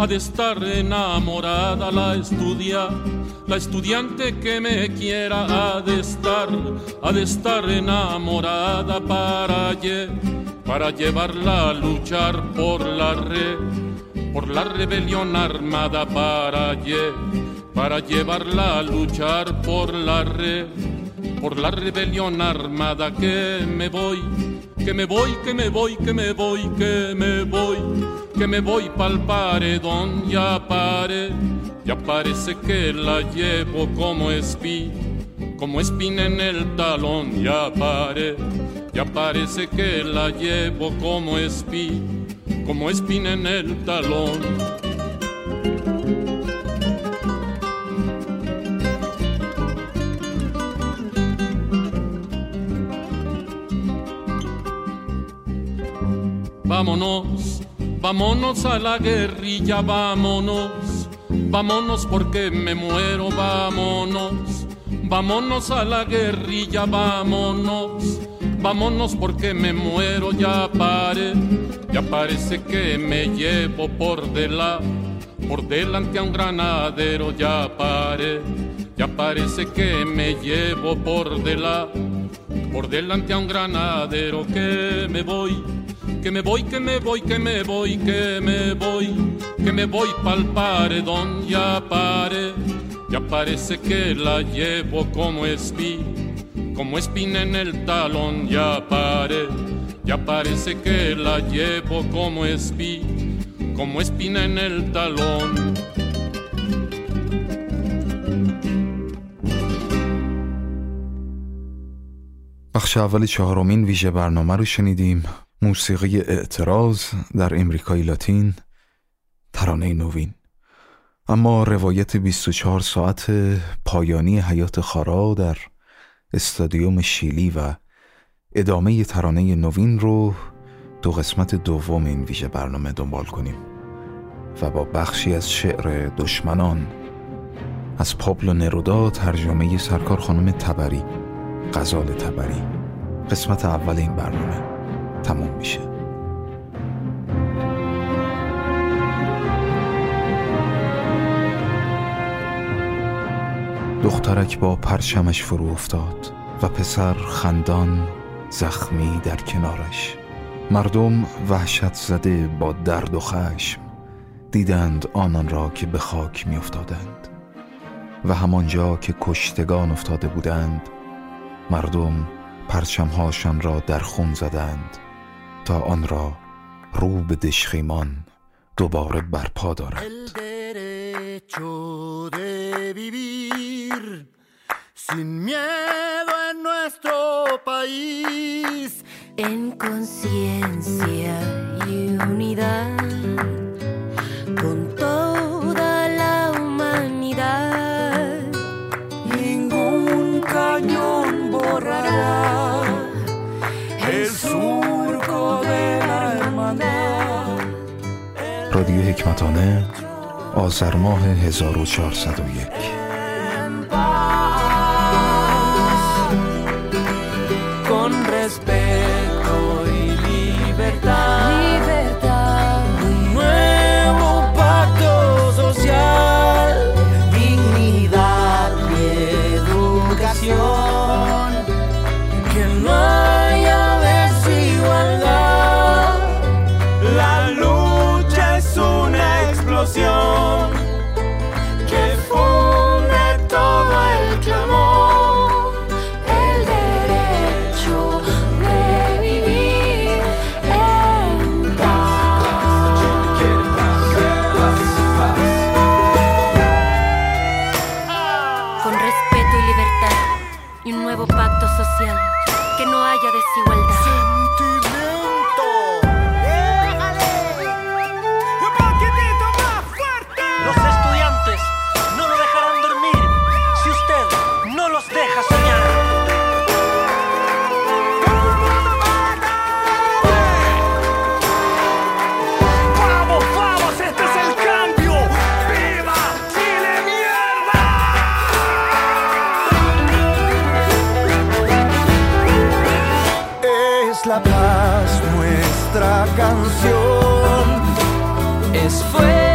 ha de estar enamorada. La estudia, la estudiante que me quiera ha de estar, ha de estar enamorada para, lle- para llevarla a luchar por la re, por la rebelión armada para, lle- para llevarla a luchar por la re, por la rebelión armada que me voy, que me voy, que me voy, que me voy, que me voy, que me voy pa'l paredón, ya pare, ya parece que la llevo como espina, como espina en el talón, ya pare, ya parece que la llevo como espina, como espina en el talón. Vámonos, vámonos a la guerrilla, vámonos, vámonos porque me muero, vámonos, vámonos a la guerrilla, vámonos, vámonos porque me muero, ya pare, ya parece que me llevo por delante, por delante a un granadero, ya pare, ya parece que me llevo por delante, por delante a un granadero que me voy que me voy, que me voy, que me voy, que me voy, que me voy pa'l paredón, ya pare, ya parece que la llevo como espí, como espina en el talón, ya pare, ya parece que la llevo como espí, como espina en el talón. עכשיו על موسیقی اعتراض در امریکای لاتین ترانه نوین. اما روایت 24 ساعت پایانی حیات خارا در استادیوم شیلی و ادامه ترانه نوین رو دو قسمت دوم این ویژه برنامه دنبال کنیم و با بخشی از شعر دشمنان از پابلو نرودا ترجمه سرکار خانم تبری غزال تبری. قسمت اول این برنامه. تموم میشه. دخترک با پرچمش فرو افتاد و پسر خندان زخمی در کنارش. مردم وحشت زده با درد و خشم. دیدند آنان را که به خاک می افتادند و همانجا که کشتگان افتاده بودند مردم پرچمهاشان را در خون زدند. تا آن را رو به دشخیمان دوباره برپا دارند El derecho de vivir sin miedo en nuestro país. En conciencia y unidad con toda la humanidad. Ningún cañón borrará رادیو حکمتانه آذر ماه 1401 nuevo pacto social. Que no haya desigualdad. Canción. Es fuego